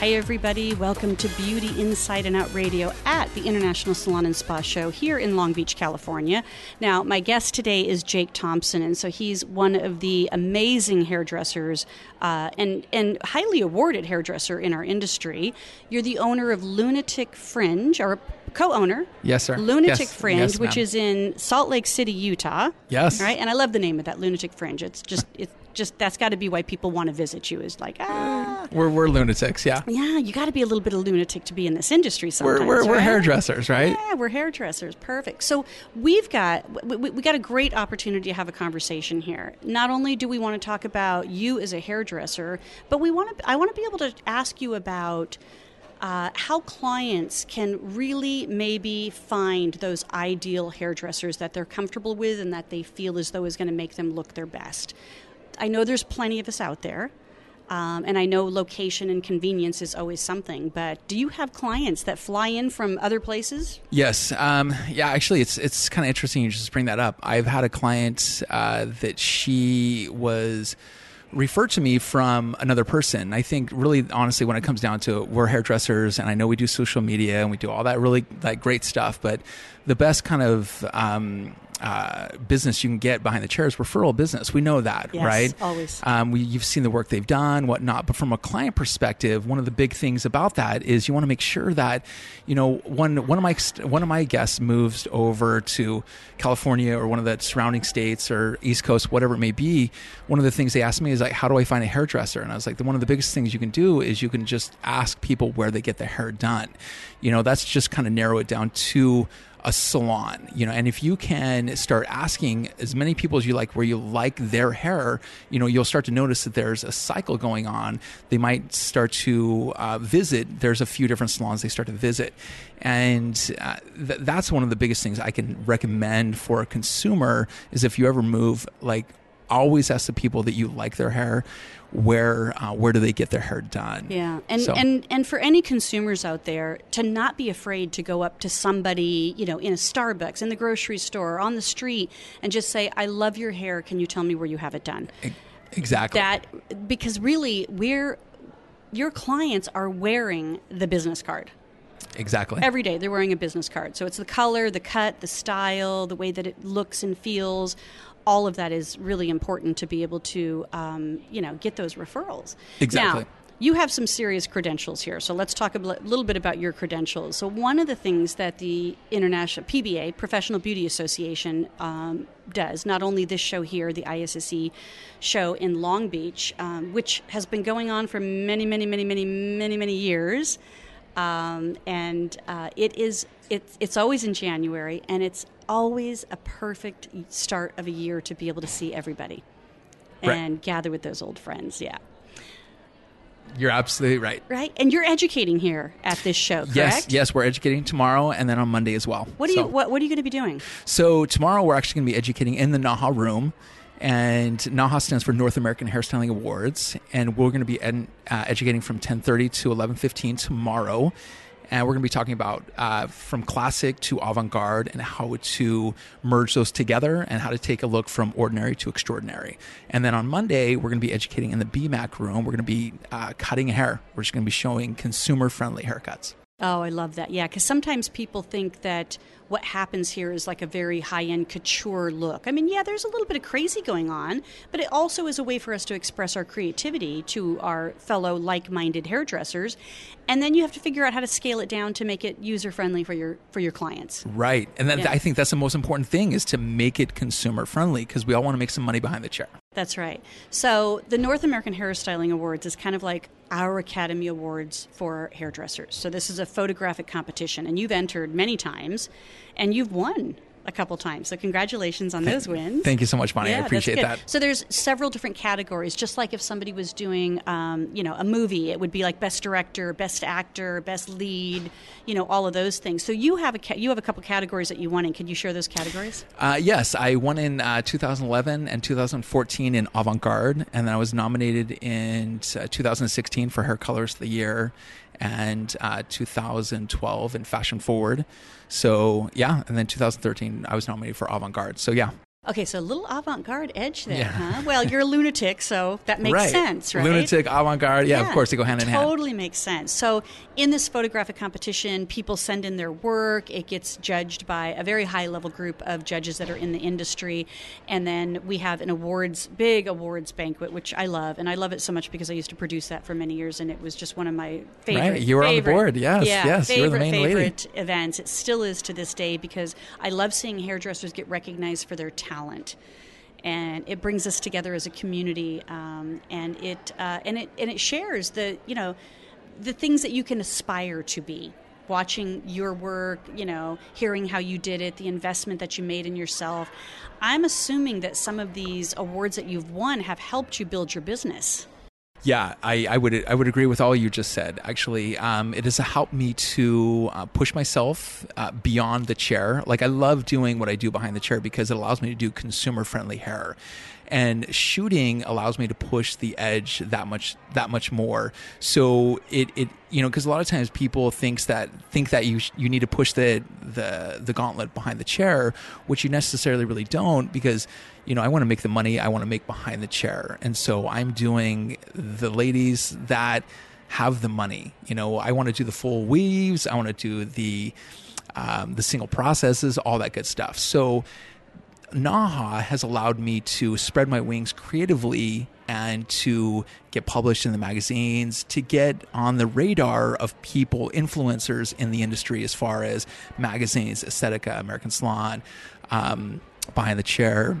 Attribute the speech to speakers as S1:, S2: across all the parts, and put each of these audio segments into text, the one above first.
S1: Hi, everybody. Welcome to Beauty Inside and Out Radio at the International Salon and Spa Show here in Long Beach, California. Now, my guest today is Jake Thompson, and so he's one of the amazing hairdressers uh, and, and highly awarded hairdresser in our industry. You're the owner of Lunatic Fringe, or co-owner.
S2: Yes, sir.
S1: Lunatic
S2: Yes.
S1: Fringe,
S2: Yes,
S1: which is in Salt Lake City, Utah.
S2: Yes.
S1: Right, and I love the name of that Lunatic Fringe. It's just it's just that's got to be why people want to visit you. Is like ah.
S2: We're, we're lunatics, yeah.
S1: Yeah, you got to be a little bit of lunatic to be in this industry sometimes.
S2: We're, we're, we're hairdressers, right?
S1: Yeah, we're hairdressers. Perfect. So we've got we, we we got a great opportunity to have a conversation here. Not only do we want to talk about you as a hairdresser, but we want to I want to be able to ask you about uh, how clients can really maybe find those ideal hairdressers that they're comfortable with and that they feel as though is going to make them look their best. I know there's plenty of us out there. Um, and I know location and convenience is always something, but do you have clients that fly in from other places?
S2: Yes. Um, yeah, actually, it's it's kind of interesting you just bring that up. I've had a client uh, that she was referred to me from another person. I think really honestly when it comes down to it, we're hairdressers and I know we do social media and we do all that really like great stuff, but the best kind of um, uh, business you can get behind the chairs referral business. We know that,
S1: Yes,
S2: right?
S1: always.
S2: Um, we, you've seen the work they've done, whatnot. But from a client perspective, one of the big things about that is you want to make sure that, you know, one one of my one of my guests moves over to California or one of the surrounding states or East Coast, whatever it may be. One of the things they asked me is like, how do I find a hairdresser? And I was like, one of the biggest things you can do is you can just ask people where they get their hair done. You know, that's just kind of narrow it down to a salon, you know, and if you can start asking as many people as you like where you like their hair, you know, you'll start to notice that there's a cycle going on. They might start to uh, visit. There's a few different salons they start to visit, and uh, th- that's one of the biggest things I can recommend for a consumer is if you ever move, like always ask the people that you like their hair where uh, where do they get their hair done
S1: Yeah, and
S2: So-
S1: and and for any consumers out there to not be afraid to go up to somebody, you know, in a Starbucks, in the grocery store, on the street, and just say, "I love your hair. Can you tell me where you have it done?"
S2: exactly
S1: That because really, we're your clients are wearing the business card.
S2: exactly
S1: Every day they're wearing a business card. So it's the color, the cut, the style, the way that it looks and feels. All of that is really important to be able to, um, you know, get those referrals.
S2: Exactly.
S1: Now, you have some serious credentials here, so let's talk a little bit about your credentials. So one of the things that the International PBA, Professional Beauty Association, um, does, not only this show here, the ISSE E show in Long Beach, um, which has been going on for many, many, many, many, many, many years um, and uh, it is it's it's always in January, and it's always a perfect start of a year to be able to see everybody
S2: Right.
S1: and gather with those old friends. Yeah,
S2: you're absolutely right
S1: right. And you're educating here at this show, correct?
S2: Yes, yes, we're educating tomorrow and then on Monday as well.
S1: What are
S2: so,
S1: you what, what are you going to be doing?
S2: So tomorrow we're actually going to be educating in the NAHA room, and NAHA stands for North American Hairstyling Awards, and we're going to be ed- uh, educating from 10:30 to 11:15 tomorrow. And we're going to be talking about uh, from classic to avant garde and how to merge those together and how to take a look from ordinary to extraordinary. And then on Monday, we're going to be educating in the BMAC room. We're going to be uh, cutting hair. We're just going to be showing consumer friendly haircuts.
S1: Oh, I love that. Yeah, because sometimes people think that what happens here is like a very high end couture look. I mean, yeah, there's a little bit of crazy going on, but it also is a way for us to express our creativity to our fellow like minded hairdressers. And then you have to figure out how to scale it down to make it user friendly for your for your clients.
S2: Right. And then
S1: Yeah.
S2: I think that's the most important thing is to make it consumer friendly because we all want to make some money behind the chair.
S1: That's right. So the North American Hairstyling Awards is kind of like our Academy Awards for hairdressers. So this is a photographic competition, and you've entered many times, and you've won a couple times. So congratulations on those wins.
S2: Thank you so much, Bonnie.
S1: Yeah,
S2: I appreciate that.
S1: So there's several different categories. Just like if somebody was doing, um, you know, a movie, it would be like best director, best actor, best lead, you know, all of those things. So you have a you have a couple categories that you won in. Can you share those categories?
S2: Uh, yes, I won in uh, 2011 and 2014 in Avant Garde, and then I was nominated in uh, 2016 for Hair Colors of the Year and uh, 2012 in Fashion Forward. So, yeah, and then 2013 I was nominated for Avant Garde. So, yeah.
S1: Okay, so a little avant-garde edge there,
S2: Yeah.
S1: huh? Well, you're a lunatic, so that makes
S2: right.
S1: sense, right?
S2: Lunatic, Avant Garde. Yeah, of course, they go hand in hand.
S1: Totally makes sense. So, in this photographic competition, people send in their work. It gets judged by a very high level group of judges that are in the industry. And then we have an awards, big awards banquet, which I love. And I love it so much because I used to produce that for many years, and it was just one of my favorite.
S2: Right, you were on the board. Yes,
S1: yeah,
S2: yes, you were the
S1: favorite,
S2: lady.
S1: favorite events. It still is to this day because I love seeing hairdressers get recognized for their talent and it brings us together as a community, um, and it uh, and it and it shares the you know the things that you can aspire to be. Watching your work, you know, hearing how you did it, the investment that you made in yourself. I'm assuming that some of these awards that you've won have helped you build your business.
S2: Yeah, I, I would I would agree with all you just said. Actually, um, it has helped me to uh, push myself uh, beyond the chair. Like I love doing what I do behind the chair because it allows me to do consumer friendly hair, and shooting allows me to push the edge that much that much more. So it it you know because a lot of times people thinks that think that you you need to push the the the gauntlet behind the chair, which you necessarily really don't because you know I want to make the money I want to make behind the chair, and so I'm doing the ladies that have the money. You know I want to do the full weaves, I want to do the um, the single processes, all that good stuff. So Naha has allowed me to spread my wings creatively and to get published in the magazines, to get on the radar of people, influencers in the industry as far as magazines, Estetica, American Salon, um, Behind the Chair,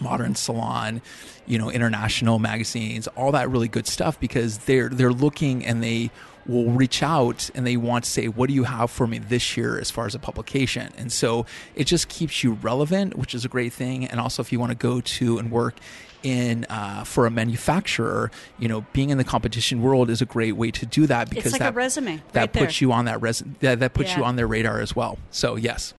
S2: Modern Salon, you know, international magazines, all that really good stuff because they're they're looking and they will reach out and they want to say, "What do you have for me this year as far as a publication?" And so it just keeps you relevant, which is a great thing. And also, if you want to go to and work in uh, for a manufacturer, you know, being in the competition world is a great way to do that because
S1: like a
S2: that
S1: resume
S2: that
S1: right
S2: puts
S1: there.
S2: you on that res that, that puts you on their radar as well. So yes.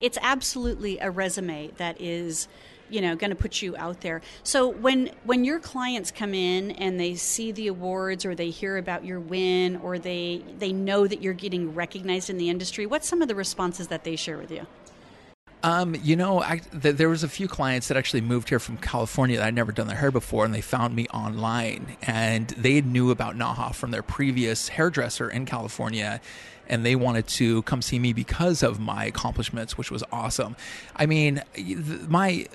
S1: it's absolutely a resume that is you know going to put you out there so when when your clients come in and they see the awards or they hear about your win or they they know that you're getting recognized in the industry what's some of the responses that they share with you
S2: Um, you know, I, th- there was a few clients that actually moved here from California that I'd never done their hair before, and they found me online, and they knew about Naha from their previous hairdresser in California, and they wanted to come see me because of my accomplishments, which was awesome. I mean, th- my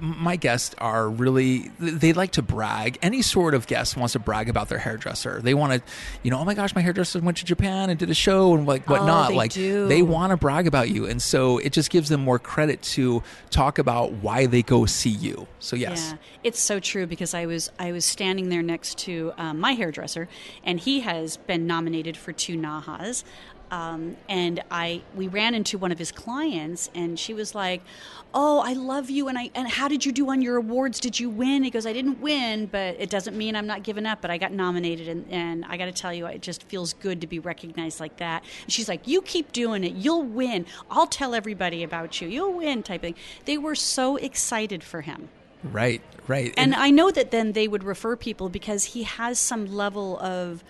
S2: my guests are really they like to brag. Any sort of guest wants to brag about their hairdresser. They want to, you know, oh my gosh, my hairdresser went to Japan and did a show and like whatnot.
S1: they
S2: like
S1: do.
S2: they want to brag about you, and so it just gives them more credit to talk about why they go see you. So yes,
S1: Yeah, it's so true because I was I was standing there next to um, my hairdresser, and he has been nominated for two Nahas. Um, and I we ran into one of his clients, and she was like, "Oh, I love you, and I and how did you do on your awards? Did you win?" He goes, "I didn't win, but it doesn't mean I'm not giving up. But I got nominated, and, and I got to tell you, it just feels good to be recognized like that." And she's like, "You keep doing it, you'll win. I'll tell everybody about you. You'll win." Type thing. They were so excited for him.
S2: right, right,
S1: And I know that then they would refer people because he has some level of,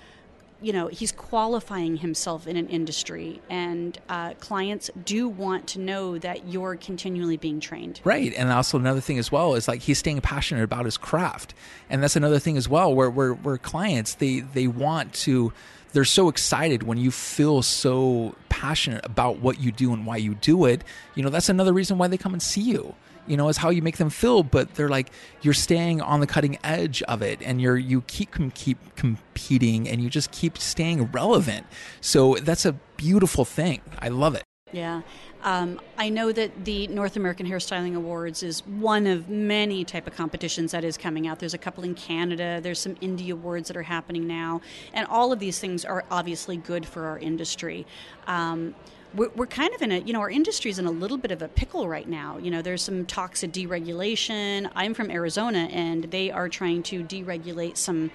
S1: you know, he's qualifying himself in an industry, and uh, clients do want to know that you're continually being trained.
S2: Right. And also another thing as well is like he's staying passionate about his craft. And that's another thing as well where where, where clients they they want to they're so excited when you feel so passionate about what you do and why you do it. You know, that's another reason why they come and see you. You know, is how you make them feel, but they're like you're staying on the cutting edge of it, and you're you keep keep competing, and you just keep staying relevant. So that's a beautiful thing. I love it.
S1: Yeah. Um, I know that the North American Hairstyling Awards is one of many type of competitions that is coming out. There's a couple in Canada. There's some indie awards that are happening now, and all of these things are obviously good for our industry. Um, we're, we're kind of in a, you know, our industry's in a little bit of a pickle right now. You know, there's some talks of deregulation. I'm from Arizona, and they are trying to deregulate some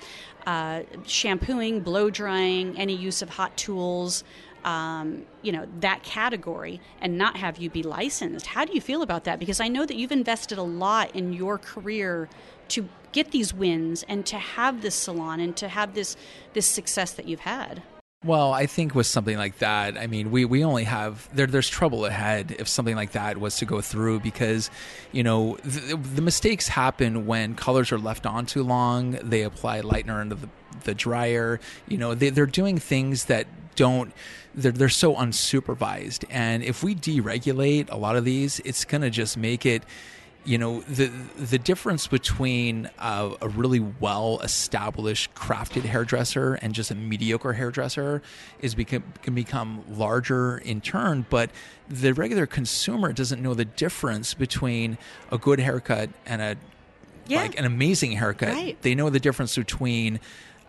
S1: uh, shampooing, blow drying, any use of hot tools. Um, you know that category and not have you be licensed how do you feel about that because i know that you've invested a lot in your career to get these wins and to have this salon and to have this this success that you've had
S2: well, I think with something like that, I mean, we, we only have there, there's trouble ahead if something like that was to go through because, you know, the, the mistakes happen when colors are left on too long. They apply lightener into the, the dryer. You know, they, they're doing things that don't they're, they're so unsupervised and if we deregulate a lot of these it's going to just make it you know the the difference between a, a really well established crafted hairdresser and just a mediocre hairdresser is become, can become larger in turn but the regular consumer doesn't know the difference between a good haircut and a yeah. like an amazing haircut
S1: right.
S2: they know the difference between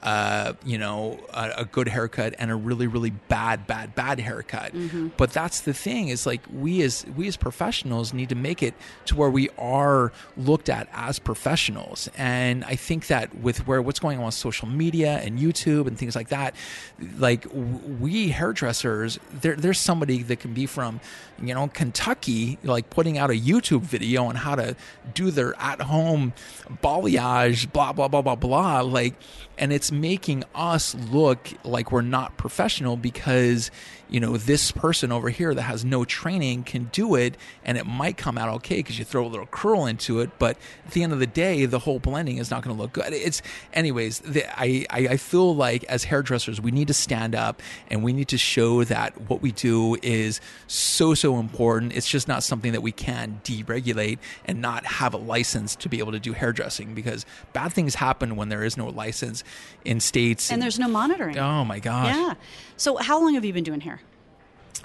S2: uh, you know, a, a, good haircut and a really, really bad, bad, bad haircut. Mm-hmm. But that's the thing is like we as we as professionals need to make it to where we are looked at as professionals. And I think that with where what's going on with social media and YouTube and things like that, like we hairdressers, there, there's somebody that can be from, you know, Kentucky, like putting out a YouTube video on how to do their at home balayage, blah, blah, blah, blah, blah. Like, and it's making us look like we're not professional because you know this person over here that has no training can do it and it might come out okay because you throw a little curl into it but at the end of the day the whole blending is not going to look good. It's anyways the, I, I, I feel like as hairdressers we need to stand up and we need to show that what we do is so so important. It's just not something that we can deregulate and not have a license to be able to do hairdressing because bad things happen when there is no license in states
S1: and, and there's no monitoring.
S2: Oh my gosh.
S1: Yeah. So how long have you been doing hair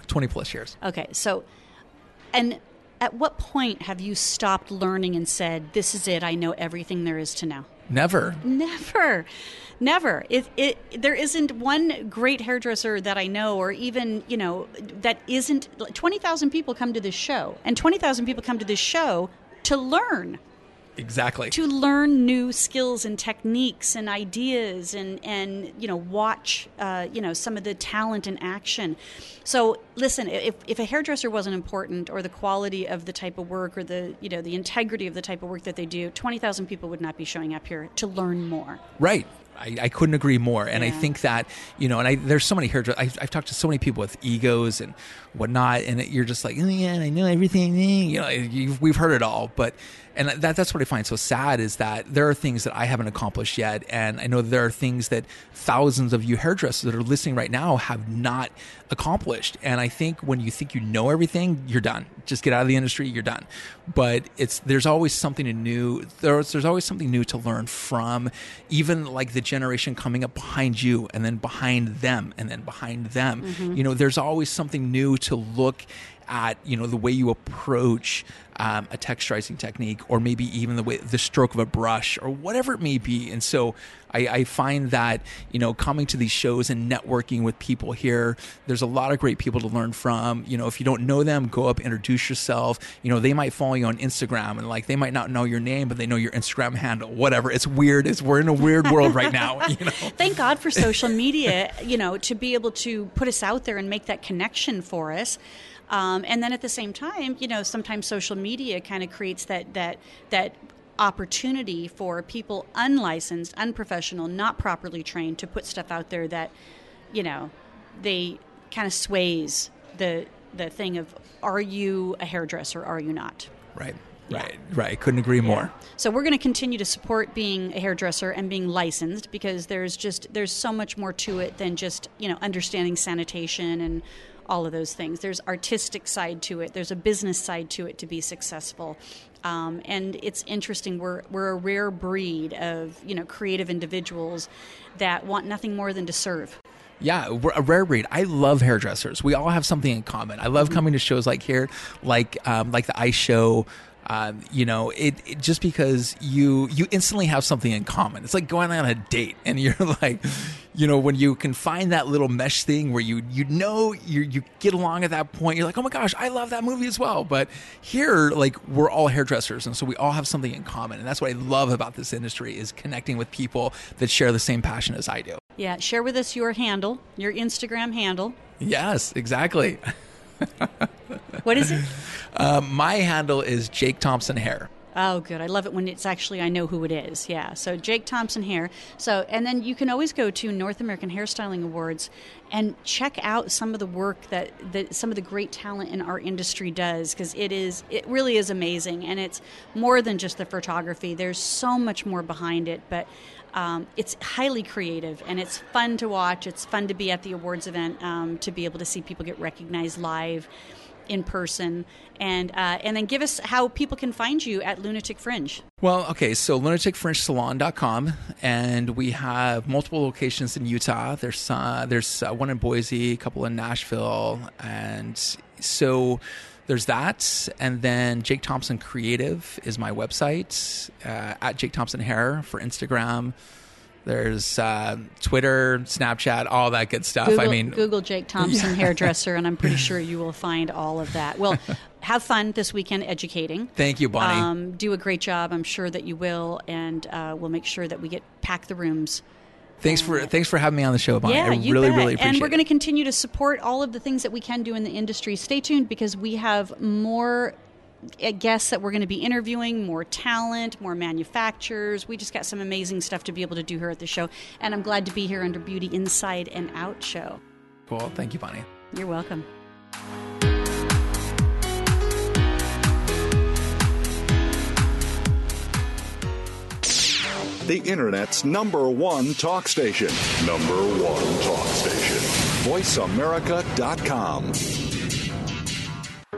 S2: 20 plus years.
S1: Okay. So, and at what point have you stopped learning and said, this is it, I know everything there is to know?
S2: Never.
S1: Never. Never. It, it, there isn't one great hairdresser that I know, or even, you know, that isn't. 20,000 people come to this show, and 20,000 people come to this show to learn.
S2: Exactly.
S1: To learn new skills and techniques and ideas and, and you know, watch, uh, you know, some of the talent in action. So listen, if, if a hairdresser wasn't important or the quality of the type of work or the, you know, the integrity of the type of work that they do, 20,000 people would not be showing up here to learn more.
S2: Right. I, I, couldn't agree more. And yeah. I think that, you know, and I, there's so many hairdressers, I've, I've, talked to so many people with egos and whatnot, and you're just like, oh, yeah, I know everything. You know, we've heard it all. But, and that, that's what I find so sad is that there are things that I haven't accomplished yet. And I know there are things that thousands of you hairdressers that are listening right now have not accomplished. And I think when you think you know everything, you're done. Just get out of the industry, you're done. But it's, there's always something new. There's, there's always something new to learn from even like the generation coming up behind you and then behind them and then behind them. Mm-hmm. You know, there's always something new to look at you know the way you approach um, a texturizing technique or maybe even the way the stroke of a brush or whatever it may be. And so I, I, find that you know coming to these shows and networking with people here there's a lot of great people to learn from. You know if you don't know them go up introduce yourself. You know they might follow you on instagram and like they might not know your name but they know your instagram handle whatever. It's weird. It's we're in a weird world right now you know?
S1: Thank god for social media you know to be able to put us out there and make that connection for us um, and then at the same time, you know, sometimes social media kind of creates that that that opportunity for people unlicensed, unprofessional, not properly trained to put stuff out there that, you know, they kind of sways the the thing of are you a hairdresser, or are you not?
S2: Right. Yeah. Right, right. Couldn't agree more. Yeah.
S1: So we're going to continue to support being a hairdresser and being licensed because there's just there's so much more to it than just you know understanding sanitation and all of those things. There's artistic side to it. There's a business side to it to be successful. Um, and it's interesting. We're we're a rare breed of you know creative individuals that want nothing more than to serve.
S2: Yeah, we're a rare breed. I love hairdressers. We all have something in common. I love mm-hmm. coming to shows like here, like um, like the Ice Show, Um, you know, it, it, just because you you instantly have something in common. It's like going on a date, and you're like, you know, when you can find that little mesh thing where you you know you you get along at that point. You're like, oh my gosh, I love that movie as well. But here, like, we're all hairdressers, and so we all have something in common, and that's what I love about this industry is connecting with people that share the same passion as I do.
S1: Yeah, share with us your handle, your Instagram handle.
S2: Yes, exactly.
S1: what is it?
S2: Uh, my handle is Jake Thompson Hair.
S1: Oh, good. I love it when it's actually I know who it is. Yeah. So Jake Thompson Hair. So and then you can always go to North American Hairstyling Awards and check out some of the work that, that some of the great talent in our industry does because it is it really is amazing and it's more than just the photography. There's so much more behind it, but um, it's highly creative and it's fun to watch. It's fun to be at the awards event um, to be able to see people get recognized live in person and uh, and then give us how people can find you at lunatic fringe.
S2: Well okay so lunaticfringesalon.com and we have multiple locations in utah. There's uh, there's uh, one in boise a couple in nashville and so there's that and then jake thompson creative is my website uh, at jake thompson hair for instagram there's uh, Twitter, Snapchat, all that good stuff.
S1: Google,
S2: I mean,
S1: Google Jake Thompson yeah. hairdresser, and I'm pretty sure you will find all of that. Well, have fun this weekend educating.
S2: Thank you, Bonnie. Um,
S1: do a great job. I'm sure that you will, and uh, we'll make sure that we get pack the rooms.
S2: Thanks for thanks for having me on the show, Bonnie.
S1: Yeah,
S2: I
S1: you
S2: really,
S1: bet.
S2: really appreciate it.
S1: And we're going to continue to support all of the things that we can do in the industry. Stay tuned because we have more Uh, guests that we're going to be interviewing, more talent, more manufacturers. We just got some amazing stuff to be able to do here at the show. And I'm glad to be here under Beauty Inside and Out show.
S2: Cool. Thank you, Bonnie.
S1: You're welcome.
S3: The Internet's number one talk station. Number one talk station. VoiceAmerica.com.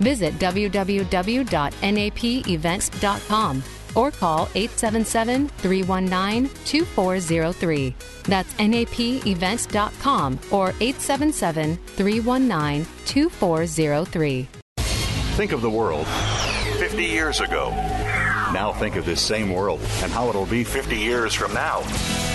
S4: Visit www.napevents.com or call 877 319 2403. That's napevents.com or 877 319 2403.
S3: Think of the world 50 years ago. Now think of this same world and how it'll be 50 years from now.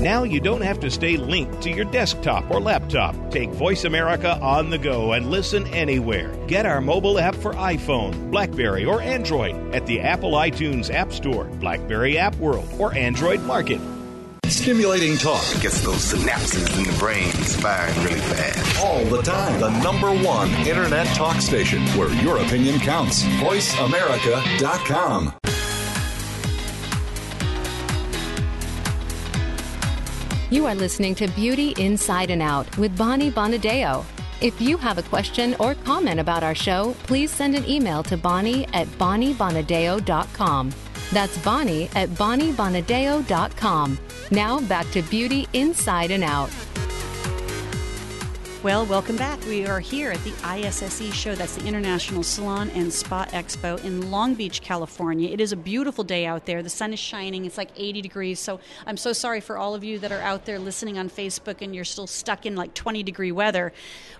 S5: Now you don't have to stay linked to your desktop or laptop. Take Voice America on the go and listen anywhere. Get our mobile app for iPhone, Blackberry, or Android at the Apple iTunes App Store, Blackberry App World, or Android Market.
S3: Stimulating talk
S6: gets those synapses in the brain firing really fast.
S3: all the time. The number one internet talk station where your opinion counts. VoiceAmerica.com.
S4: You are listening to Beauty Inside and Out with Bonnie Bonadeo. If you have a question or comment about our show, please send an email to Bonnie at BonnieBonadeo.com. That's Bonnie at BonnieBonadeo.com. Now back to Beauty Inside and Out.
S1: Well, welcome back. We are here at the ISSE show. That's the International Salon and Spa Expo in Long Beach, California. It is a beautiful day out there. The sun is shining. It's like 80 degrees. So I'm so sorry for all of you that are out there listening on Facebook and you're still stuck in like 20 degree weather.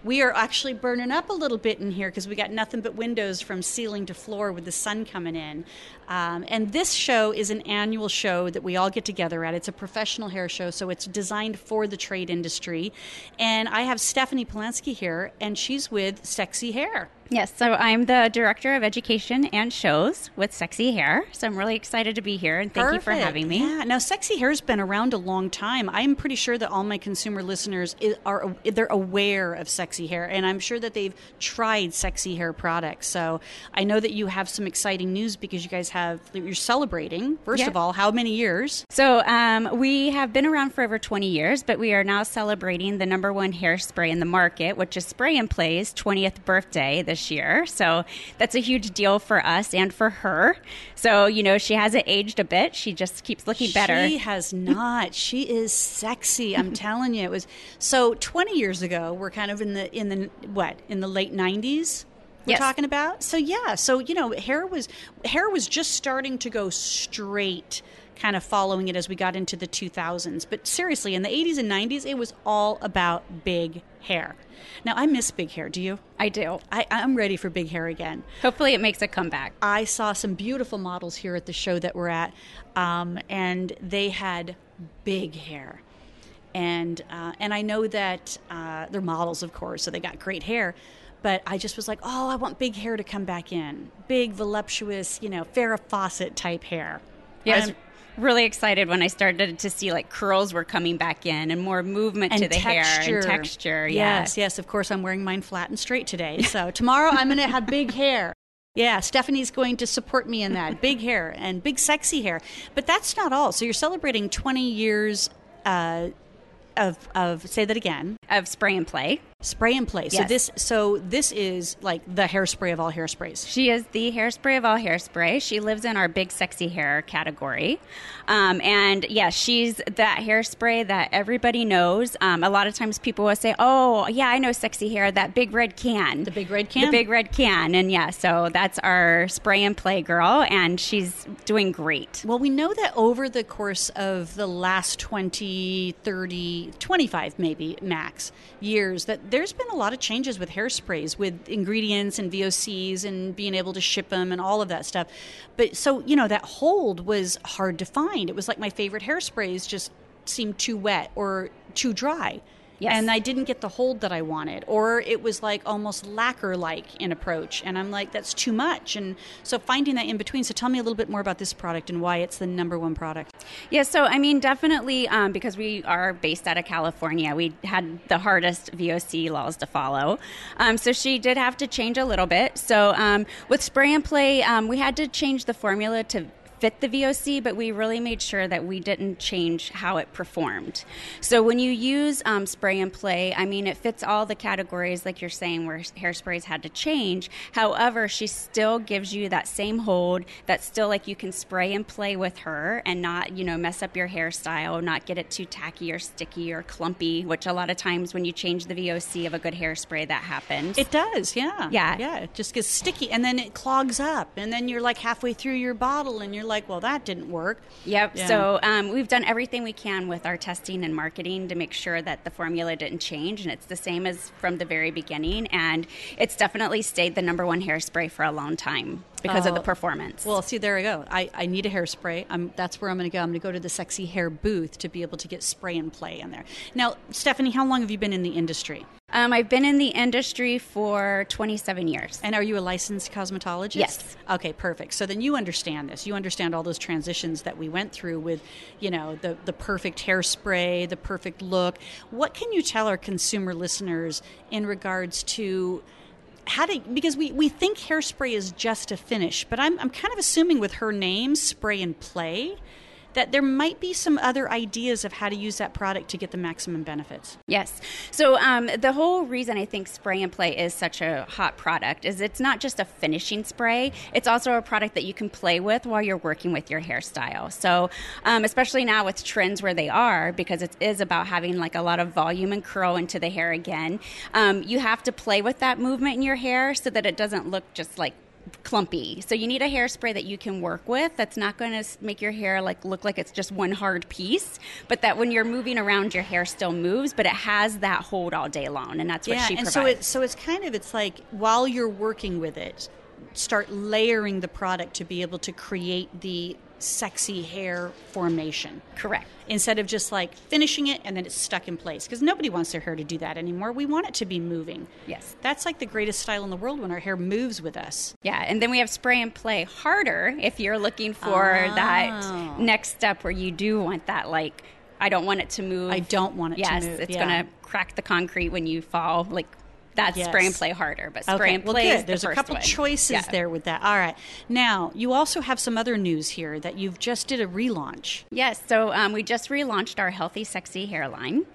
S1: We are actually burning up a little bit in here because we got nothing but windows from ceiling to floor with the sun coming in. Um, and this show is an annual show that we all get together at. It's a professional hair show, so it's designed for the trade industry. And I have Stephanie Polansky here, and she's with Sexy Hair.
S7: Yes, so I'm the director of education and shows with Sexy Hair. So I'm really excited to be here and thank you for having me.
S1: Yeah. Now, sexy hair's been around a long time. I'm pretty sure that all my consumer listeners are they're aware of sexy hair, and I'm sure that they've tried sexy hair products. So I know that you have some exciting news because you guys have you're celebrating. First
S7: Yeah.
S1: of all, how many years?
S7: So um, we have been around for over 20 years, but we are now celebrating the number one hairspray in the market, which is Spray and Play's 20th birthday this year. So that's a huge deal for us and for her. So, you know, she hasn't aged a bit. She just keeps looking better.
S1: She has not. she is sexy. I'm telling you, it was so. 20 years ago, we're kind of in the in the what in the late 90s. We're
S7: Yes.
S1: talking about. So yeah. So you know, hair was hair was just starting to go straight. Kind of following it as we got into the 2000s. But seriously, in the 80s and 90s, it was all about big hair. Now, I miss big hair. Do you?
S7: I do.
S1: I, I'm ready for big hair again.
S7: Hopefully, it makes a comeback.
S1: I saw some beautiful models here at the show that we're at, um, and they had big hair. And uh, and I know that uh, they're models, of course, so they got great hair. But I just was like, oh, I want big hair to come back in, big, voluptuous, you know, Farrah Fawcett type hair.
S7: Yeah, I was
S1: And-
S7: really excited when I started to see like curls were coming back in and more movement to the hair and texture. Yeah.
S1: Yes, yes. Of course, I'm wearing mine flat and straight today. So tomorrow I'm going to have big hair. Yeah, Stephanie's going to support me in that. Big hair and big sexy hair. But that's not all. So you're celebrating 20 years uh, of, of, say that again,
S7: Of spray and play.
S1: Spray and play. So this, so this is like the hairspray of all hairsprays.
S7: She is the hairspray of all hairspray. She lives in our big sexy hair category. Um, and yeah, she's that hairspray that everybody knows. Um, a lot of times people will say, Oh, yeah, I know sexy hair, that big red can.
S1: The big red can?
S7: The big red can. And yeah, so that's our spray and play girl, and she's doing great.
S1: Well, we know that over the course of the last 20, 30, 25 maybe max years, that there's been a lot of changes with hairsprays, with ingredients and VOCs and being able to ship them and all of that stuff. But so, you know, that hold was hard to find. It was like my favorite hairsprays just seemed too wet or too dry.
S7: Yes.
S1: And I didn't get the hold that I wanted, or it was like almost lacquer like in approach. And I'm like, that's too much. And so finding that in between. So tell me a little bit more about this product and why it's the number one product.
S7: Yeah, so I mean, definitely um, because we are based out of California, we had the hardest VOC laws to follow. Um, so she did have to change a little bit. So um, with spray and play, um, we had to change the formula to fit the VOC, but we really made sure that we didn't change how it performed. So when you use um, spray and play, I mean, it fits all the categories, like you're saying, where hairsprays had to change. However, she still gives you that same hold that still like you can spray and play with her and not, you know, mess up your hairstyle, not get it too tacky or sticky or clumpy, which a lot of times when you change the VOC of a good hairspray, that happens.
S1: It does, yeah.
S7: Yeah.
S1: Yeah. It just gets sticky and then it clogs up. And then you're like halfway through your bottle and you're like, well, that didn't work.
S7: Yep.
S1: Yeah.
S7: So um, we've done everything we can with our testing and marketing to make sure that the formula didn't change, and it's the same as from the very beginning. And it's definitely stayed the number one hairspray for a long time because of the
S1: Oh.
S7: performance.
S1: Well, see, there we go. I, I need a hairspray. I'm, that's where I'm going to go. I'm going to go to the sexy hair booth to be able to get spray and play in there. Now, Stephanie, how long have you been in the industry?
S7: Um, I've been in the industry for 27 years.
S1: And are you a licensed cosmetologist?
S7: Yes.
S1: Okay, perfect. So then you understand this. You understand all those transitions that we went through with, you know, the the perfect hairspray, the perfect look. What can you tell our consumer listeners in regards to how because we, we think hairspray is just a finish, but I'm I'm kind of assuming with her name, spray and play, that there might be some other ideas of how to use that product to get the maximum benefits.
S7: Yes. So um, the whole reason I think spray and play is such a hot product is it's not just a finishing spray; it's also a product that you can play with while you're working with your hairstyle. So um, especially now with trends where they are, because it is about having like a lot of volume and curl into the hair again. Um, you have to play with that movement in your hair so that it doesn't look just like clumpy. So you need a hairspray that you can work with that's not going to make your hair like look like it's just one hard piece, but that when you're moving around your hair still moves, but it has that hold all day long and that's what
S1: yeah,
S7: she
S1: and so it so it's kind of it's like while you're working with it, start layering the product to be able to create the sexy hair formation.
S7: Correct.
S1: Instead of just like finishing it and then it's stuck in place because nobody wants their hair to do that anymore. We want it to be moving.
S7: Yes.
S1: That's like the greatest style in the world when our hair moves with us.
S7: Yeah, and then we have spray and play harder if you're looking for
S1: Oh.
S7: that next step where you do want that like I don't want it to move.
S1: I don't want it to
S7: yes, it's
S1: yeah.
S7: going to crack the concrete when you fall. Like that's
S1: Yes.
S7: spray and play harder, but spray
S1: okay,
S7: and
S1: well,
S7: play
S1: good.
S7: is the
S1: There's a couple
S7: one.
S1: choices
S7: Yeah.
S1: there with that. All right. Now, you also have some other news here that you've just did a relaunch.
S7: Yes, so um, we just relaunched our Healthy Sexy hairline.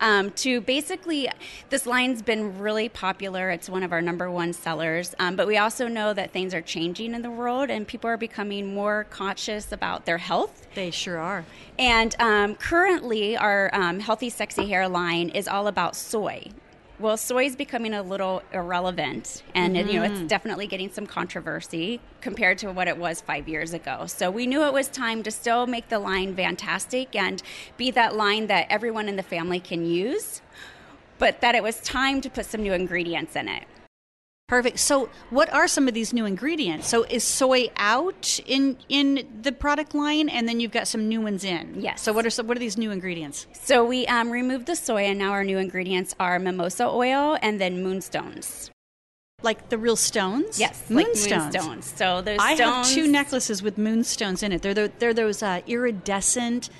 S7: Um, to basically, this line's been really popular. It's one of our number one sellers. Um, but we also know that things are changing in the world and people are becoming more conscious about their health.
S1: They sure are.
S7: And um, currently, our um, Healthy Sexy hairline is all about soy. Well, soy is becoming a little irrelevant, and it- you know it's
S1: Mhm.
S7: definitely getting some controversy compared to what it was five years ago. So we knew it was time to still make the line fantastic and be that line that everyone in the family can use, but that it was time to put some new ingredients in it.
S1: Perfect. So, what are some of these new ingredients? So, is soy out in in the product line, and then you've got some new ones in?
S7: Yes.
S1: So, what are some, what are these new ingredients?
S7: So we um, removed the soy, and now our new ingredients are mimosa oil and then moonstones.
S1: Like the real stones?
S7: Yes, like
S1: moonstones.
S7: moonstones. So those
S1: I have two necklaces with moonstones in it. They're the, they're those uh, iridescent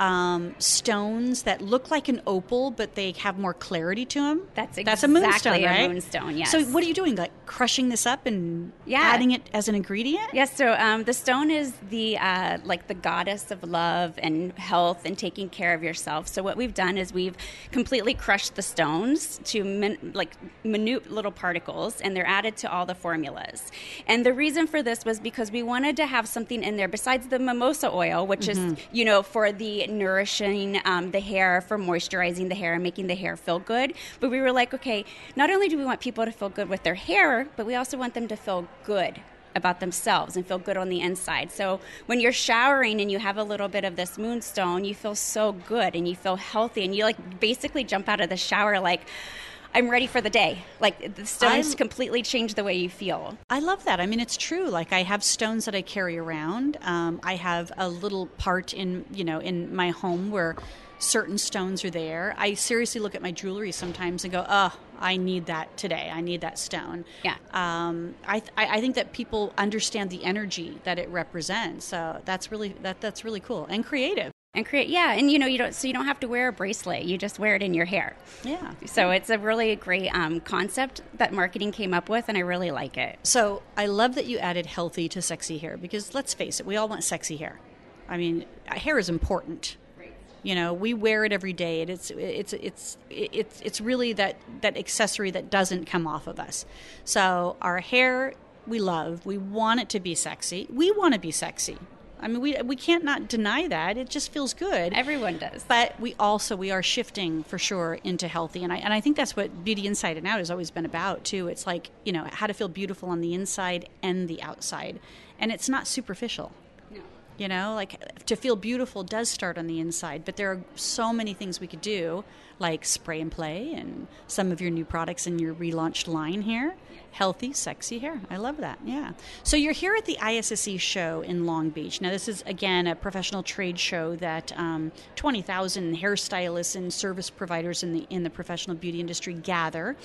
S1: um, stones that look like an opal, but they have more clarity to them.
S7: That's
S1: that's a moonstone,
S7: exactly a
S1: right?
S7: moonstone, yes.
S1: So, what are you doing? Like crushing this up and
S7: Yeah.
S1: adding it as an ingredient?
S7: Yes, so um, the stone is the uh, like the goddess of love and health and taking care of yourself. So what we've done is we've completely crushed the stones to min- like minute little particles, and they're added to all the formulas. And the reason for this was because we wanted to have something in there besides the mimosa oil, which
S1: Mhm.
S7: is you know for the nourishing um, the hair, for moisturizing the hair and making the hair feel good. But we were like, okay, not only do we want people to feel good with their hair, but we also want them to feel good about themselves and feel good on the inside. So when you're showering and you have a little bit of this moonstone, you feel so good and you feel healthy and you like basically jump out of the shower like I'm ready for the day. Like the stones
S1: I'm-
S7: completely change the way you feel.
S1: I love that. I mean, it's true. Like I have stones that I carry around. Um, I have a little part in you know in my home where certain stones are there. I seriously look at my jewelry sometimes and go, "Oh, I need that today. I need that stone."
S7: Yeah.
S1: Um, I, th- I I think that people understand the energy that it represents. So that's really that that's really cool and creative.
S7: And create yeah, and you know you don't so you don't have to wear a bracelet. You just wear it in your hair.
S1: Yeah.
S7: So it's a really great um, concept that marketing came up with, and I really like it.
S1: So I love that you added healthy to sexy hair because let's face it, we all want sexy hair. I mean, hair is important. You know, we wear it every day. and It's it's it's it's it's really that that accessory that doesn't come off of us. So our hair we love. We want it to be sexy. We want to be sexy. I mean, we we can't not deny that. It just feels good.
S7: Everyone does.
S1: But we also we are shifting for sure into healthy, and I and I think that's what Beauty Inside and Out has always been about too. It's like you know how to feel beautiful on the inside and the outside, and it's not superficial. No. You know, like to feel beautiful does start on the inside, but there are so many things we could do, like spray and play and some of your new products in your relaunched line here. Healthy, sexy hair. I love that. Yeah. So you're here at the ISSE show in Long Beach. Now, this is, again, a professional trade show that um, 20,000 hairstylists and service providers in the, in the professional beauty industry gather.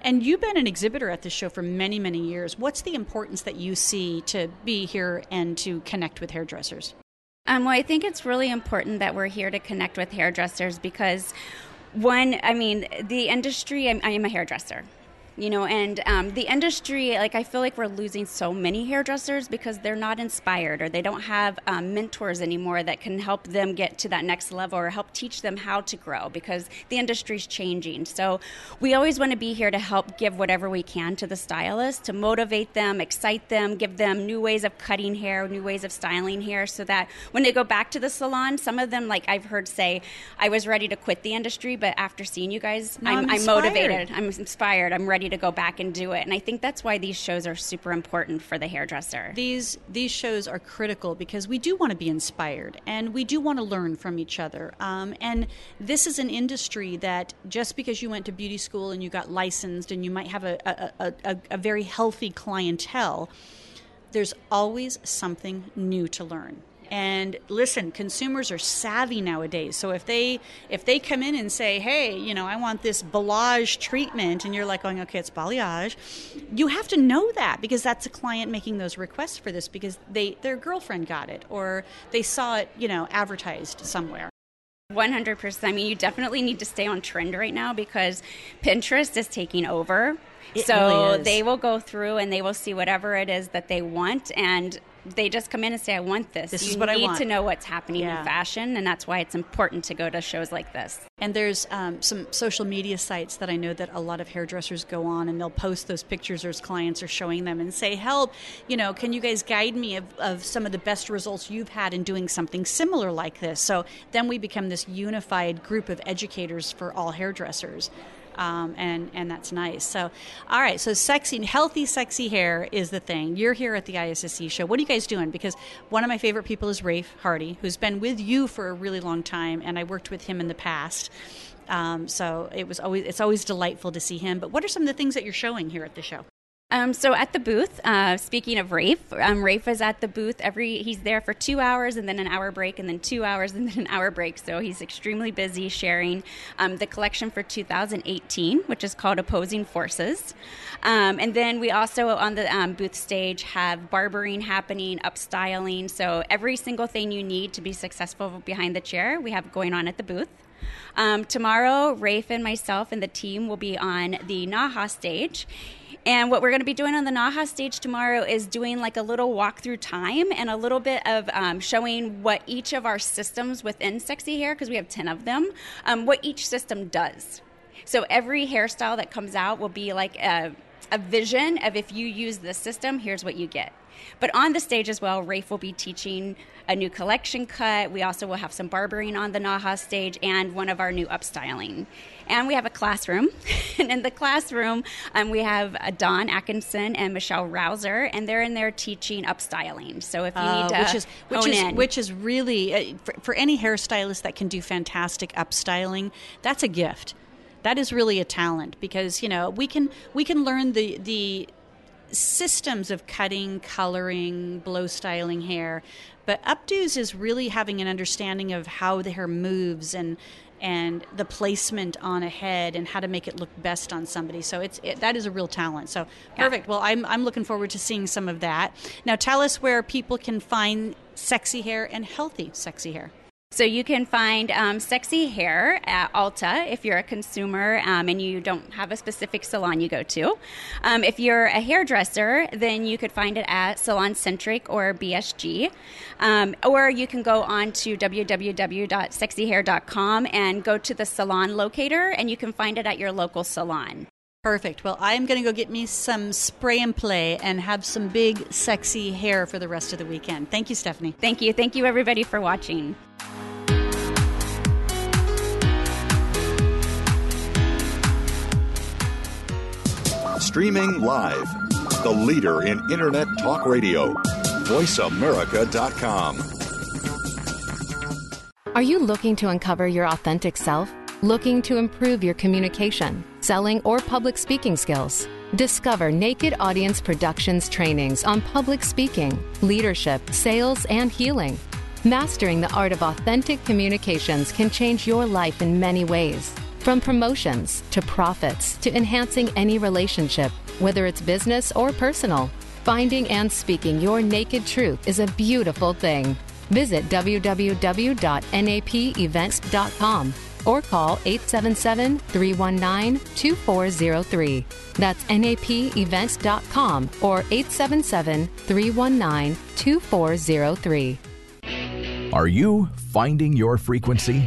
S1: And you've been an exhibitor at this show for many, many years. What's the importance that you see to be here and to connect with hairdressers?
S7: Um, well, I think it's really important that we're here to connect with hairdressers because, one, I mean, the industry, I'm, I am a hairdresser you know and um, the industry like i feel like we're losing so many hairdressers because they're not inspired or they don't have um, mentors anymore that can help them get to that next level or help teach them how to grow because the industry's changing. So we always want to be here to help give whatever we can to the stylists to motivate them excite them give them new ways of cutting hair new ways of styling hair so that when they go back to the salon some of them like i've heard say i was ready to quit the industry but after seeing you guys I'm, I'm, I'm motivated. i'm inspired. I'm ready ready to go back and do it. And I think that's why these shows are super important for the hairdresser.
S1: These these shows are critical because we do want to be inspired and we do want to learn from each other. Um, and this is an industry that just because you went to beauty school and you got licensed and you might have a, a, a, a very healthy clientele, there's always something new to learn and listen consumers are savvy nowadays so if they if they come in and say hey you know i want this balayage treatment and you're like going okay it's balayage you have to know that because that's a client making those requests for this because they their girlfriend got it or they saw it you know advertised somewhere
S7: 100%. I mean, you definitely need to stay on trend right now because Pinterest is taking over.
S1: It
S7: so
S1: really
S7: they will go through and they will see whatever it is that they want and they just come in and say, "I want this."
S1: This
S7: you
S1: is what I
S7: need to know what's happening
S1: Yeah.
S7: in fashion, and that's why it's important to go to shows like this.
S1: And there's um, some social media sites that I know that a lot of hairdressers go on and they'll post those pictures or as clients are showing them and say, help, you know, can you guys guide me of, of some of the best results you've had in doing something similar like this? So then we become this unified group of educators for all hairdressers. Um, and and that's nice. So, all right. So, sexy, healthy, sexy hair is the thing. You're here at the ISSE show. What are you guys doing? Because one of my favorite people is Rafe Hardy, who's been with you for a really long time, and I worked with him in the past. Um, so it was always it's always delightful to see him. But what are some of the things that you're showing here at the show?
S7: Um, so at the booth, uh, speaking of Rafe, um, Rafe is at the booth every. He's there for two hours and then an hour break, and then two hours and then an hour break. So he's extremely busy sharing um, the collection for 2018, which is called Opposing Forces. Um, and then we also on the um, booth stage have barbering happening, upstyling. So every single thing you need to be successful behind the chair, we have going on at the booth. Um, tomorrow, Rafe and myself and the team will be on the Naha stage. And what we're going to be doing on the Naha stage tomorrow is doing like a little walkthrough time and a little bit of um, showing what each of our systems within Sexy Hair, because we have 10 of them, um, what each system does. So every hairstyle that comes out will be like a, a vision of if you use this system, here's what you get. But on the stage as well, Rafe will be teaching a new collection cut. We also will have some barbering on the Naha stage and one of our new upstyling. And we have a classroom. and in the classroom, um, we have uh, Dawn Atkinson and Michelle Rouser, and they're in there teaching upstyling. So if you
S1: Uh,
S7: need to
S1: which is which
S7: hone
S1: is
S7: in,
S1: which is really uh, for, for any hairstylist that can do fantastic upstyling. That's a gift. That is really a talent because you know we can we can learn the the systems of cutting, coloring, blow styling hair, but updos is really having an understanding of how the hair moves and and the placement on a head and how to make it look best on somebody. So it's it, that is a real talent. So perfect. Well, I'm I'm looking forward to seeing some of that. Now tell us where people can find sexy hair and healthy sexy hair.
S7: So you can find um, sexy hair at Ulta if you're a consumer um, and you don't have a specific salon you go to. Um, if you're a hairdresser, then you could find it at Salon Centric or BSG. Um, or you can go on to www.sexyhair.com and go to the salon locator and you can find it at your local salon.
S1: Perfect. Well, I'm going to go get me some spray and play and have some big sexy hair for the rest of the weekend. Thank you, Stephanie.
S7: Thank you. Thank you, everybody, for watching.
S3: Streaming live. The leader in Internet talk radio. VoiceAmerica.com.
S4: Are you looking to uncover your authentic self? Looking to improve your communication, selling, or public speaking skills? Discover Naked Audience Productions trainings on public speaking, leadership, sales, and healing. Mastering the art of authentic communications can change your life in many ways. From promotions to profits to enhancing any relationship, whether it's business or personal, finding and speaking your naked truth is a beautiful thing. Visit www.napevents.com or call 877 319 2403. That's napevents.com or 877 319 2403.
S8: Are you finding your frequency?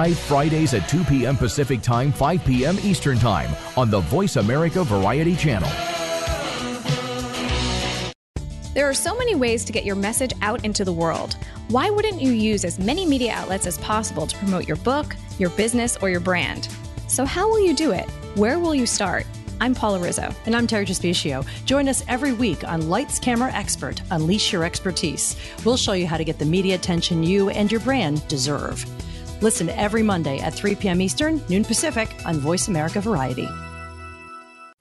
S8: Fridays at 2 p.m. Pacific Time, 5 p.m. Eastern Time on the Voice America Variety Channel.
S9: There are so many ways to get your message out into the world. Why wouldn't you use as many media outlets as possible to promote your book, your business, or your brand? So, how will you do it? Where will you start? I'm Paula Rizzo.
S10: And I'm Terry Despicio. Join us every week on Lights Camera Expert Unleash Your Expertise. We'll show you how to get the media attention you and your brand deserve. Listen every Monday at 3 p.m. Eastern, noon Pacific on Voice America Variety.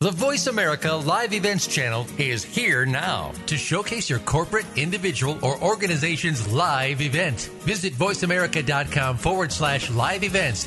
S11: The Voice America Live Events channel is here now to showcase your corporate, individual, or organization's live event. Visit voiceamerica.com forward slash live events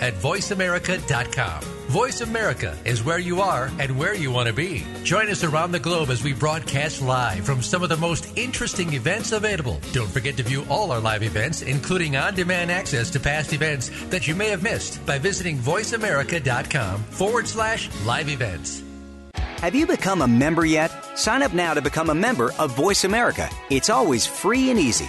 S11: at voiceamerica.com. Voice America is where you are and where you want to be. Join us around the globe as we broadcast live from some of the most interesting events available. Don't forget to view all our live events, including on demand access to past events that you may have missed by visiting voiceamerica.com forward slash live events.
S12: Have you become a member yet? Sign up now to become a member of Voice America. It's always free and easy.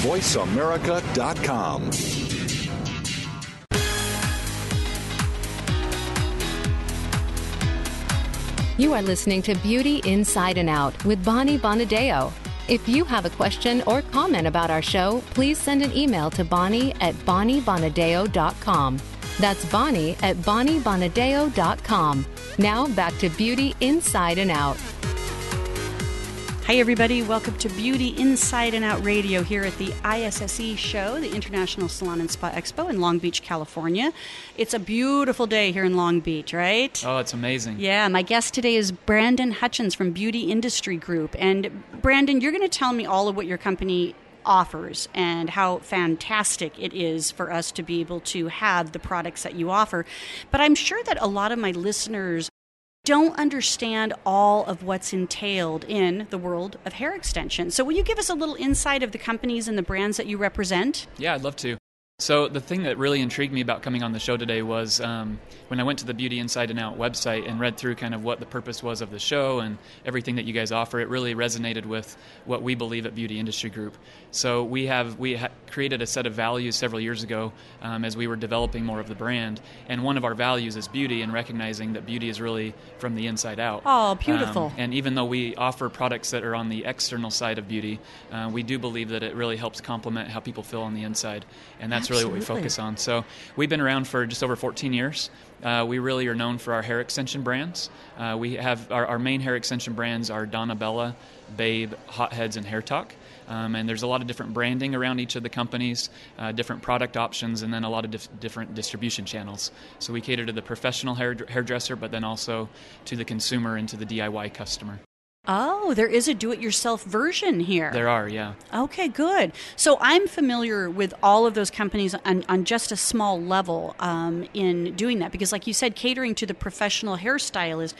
S3: VoiceAmerica.com.
S4: You are listening to Beauty Inside and Out with Bonnie Bonadeo. If you have a question or comment about our show, please send an email to Bonnie at BonnieBonadeo.com. That's Bonnie at BonnieBonadeo.com. Now back to Beauty Inside and Out.
S1: Hi, everybody. Welcome to Beauty Inside and Out Radio here at the ISSE show, the International Salon and Spa Expo in Long Beach, California. It's a beautiful day here in Long Beach, right?
S13: Oh, it's amazing.
S1: Yeah, my guest today is Brandon Hutchins from Beauty Industry Group. And Brandon, you're going to tell me all of what your company offers and how fantastic it is for us to be able to have the products that you offer. But I'm sure that a lot of my listeners don't understand all of what's entailed in the world of hair extension. So, will you give us a little insight of the companies and the brands that you represent?
S13: Yeah, I'd love to. So the thing that really intrigued me about coming on the show today was um, when I went to the Beauty Inside and Out website and read through kind of what the purpose was of the show and everything that you guys offer. It really resonated with what we believe at Beauty Industry Group. So we have we ha- created a set of values several years ago um, as we were developing more of the brand, and one of our values is beauty and recognizing that beauty is really from the inside out.
S1: Oh, beautiful!
S13: Um, and even though we offer products that are on the external side of beauty, uh, we do believe that it really helps complement how people feel on the inside, and that's that's really what we focus on. So we've been around for just over 14 years. Uh, we really are known for our hair extension brands. Uh, we have our, our main hair extension brands are Donna Bella, Babe, Hotheads, and Hair Talk. Um, and there's a lot of different branding around each of the companies, uh, different product options, and then a lot of dif- different distribution channels. So we cater to the professional hair- hairdresser, but then also to the consumer and to the DIY customer.
S1: Oh, there is a do it yourself version here.
S13: There are, yeah.
S1: Okay, good. So I'm familiar with all of those companies on, on just a small level um, in doing that because, like you said, catering to the professional hairstylist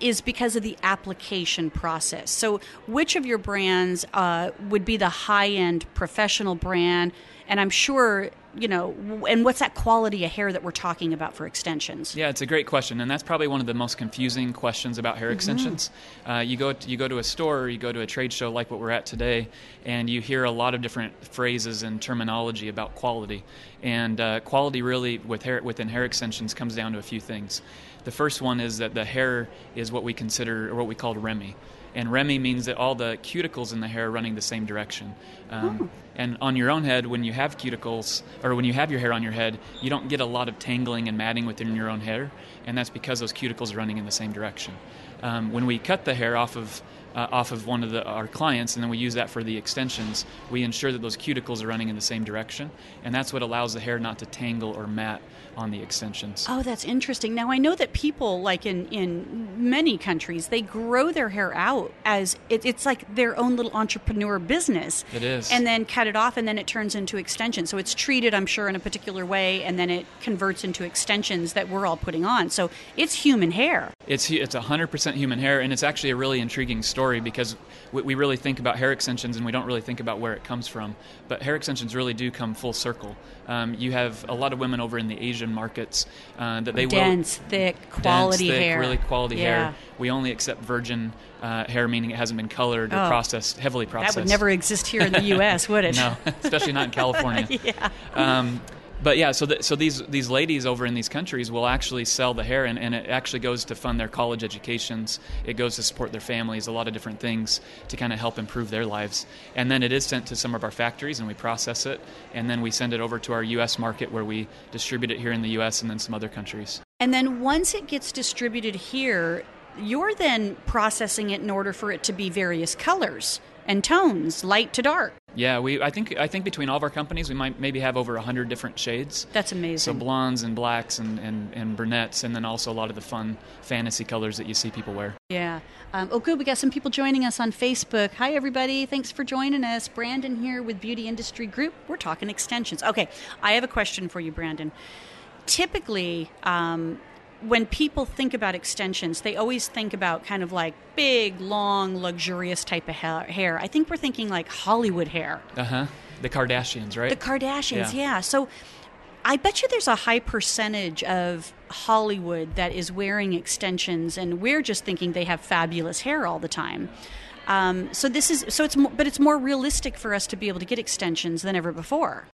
S1: is because of the application process. So, which of your brands uh, would be the high end professional brand? And I'm sure, you know, and what's that quality of hair that we're talking about for extensions?
S13: Yeah, it's a great question, and that's probably one of the most confusing questions about hair
S1: Mhm.
S13: extensions. Uh, you go to, you go to a store, or you go to a trade show like what we're at today, and you hear a lot of different phrases and terminology about quality. And uh, quality really with hair within hair extensions comes down to a few things. The first one is that the hair is what we consider or what we call Remy. And Remy means that all the cuticles in the hair are running the same direction. Um, And on your own head, when you have cuticles, or when you have your hair on your head, you don't get a lot of tangling and matting within your own hair, and that's because those cuticles are running in the same direction. Um, when we cut the hair off of uh, off of one of the, our clients, and then we use that for the extensions, we ensure that those cuticles are running in the same direction, and that's what allows the hair not to tangle or mat on the extensions.
S1: Oh, that's interesting. Now I know that people, like in in many countries, they grow their hair out as it, it's like their own little entrepreneur business.
S13: It is.
S1: and then cut it off, and then it turns into extensions. So it's treated, I'm sure, in a particular way, and then it converts into extensions that we're all putting on. So it's human hair.
S13: It's it's 100% human hair, and it's actually a really intriguing story because we, we really think about hair extensions and we don't really think about where it comes from. But hair extensions really do come full circle. Um, you have a lot of women over in the Asian markets uh, that they
S1: dense, thick, quality
S13: dense, thick,
S1: hair,
S13: really quality
S1: Yeah.
S13: hair. We only accept virgin uh, hair, meaning it hasn't been colored or
S1: Oh.
S13: processed, heavily processed.
S1: That would never exist here in the U.S., would it?
S13: no, especially not in California.
S1: yeah.
S13: Um, but yeah, so th- so these these ladies over in these countries will actually sell the hair, and, and it actually goes to fund their college educations. It goes to support their families, a lot of different things to kind of help improve their lives. And then it is sent to some of our factories, and we process it, and then we send it over to our U.S. market where we distribute it here in the U.S. and then some other countries.
S1: And then once it gets distributed here, you're then processing it in order for it to be various colors and tones, light to dark.
S13: Yeah, we. I think. I think between all of our companies, we might maybe have over hundred different shades.
S1: That's amazing.
S13: So blondes and blacks and, and, and brunettes, and then also a lot of the fun fantasy colors that you see people wear.
S1: Yeah. Um, oh, good. We got some people joining us on Facebook. Hi, everybody. Thanks for joining us. Brandon here with Beauty Industry Group. We're talking extensions. Okay. I have a question for you, Brandon. Typically, um, when people think about extensions, they always think about kind of like big, long, luxurious type of ha- hair. I think we're thinking like Hollywood hair.
S13: Uh huh. The Kardashians, right?
S1: The Kardashians, yeah. So I bet you there's a high percentage of Hollywood that is wearing extensions, and we're just thinking they have fabulous hair all the time. Um, so this is so it's but it's more realistic for us to be able to get extensions than ever before.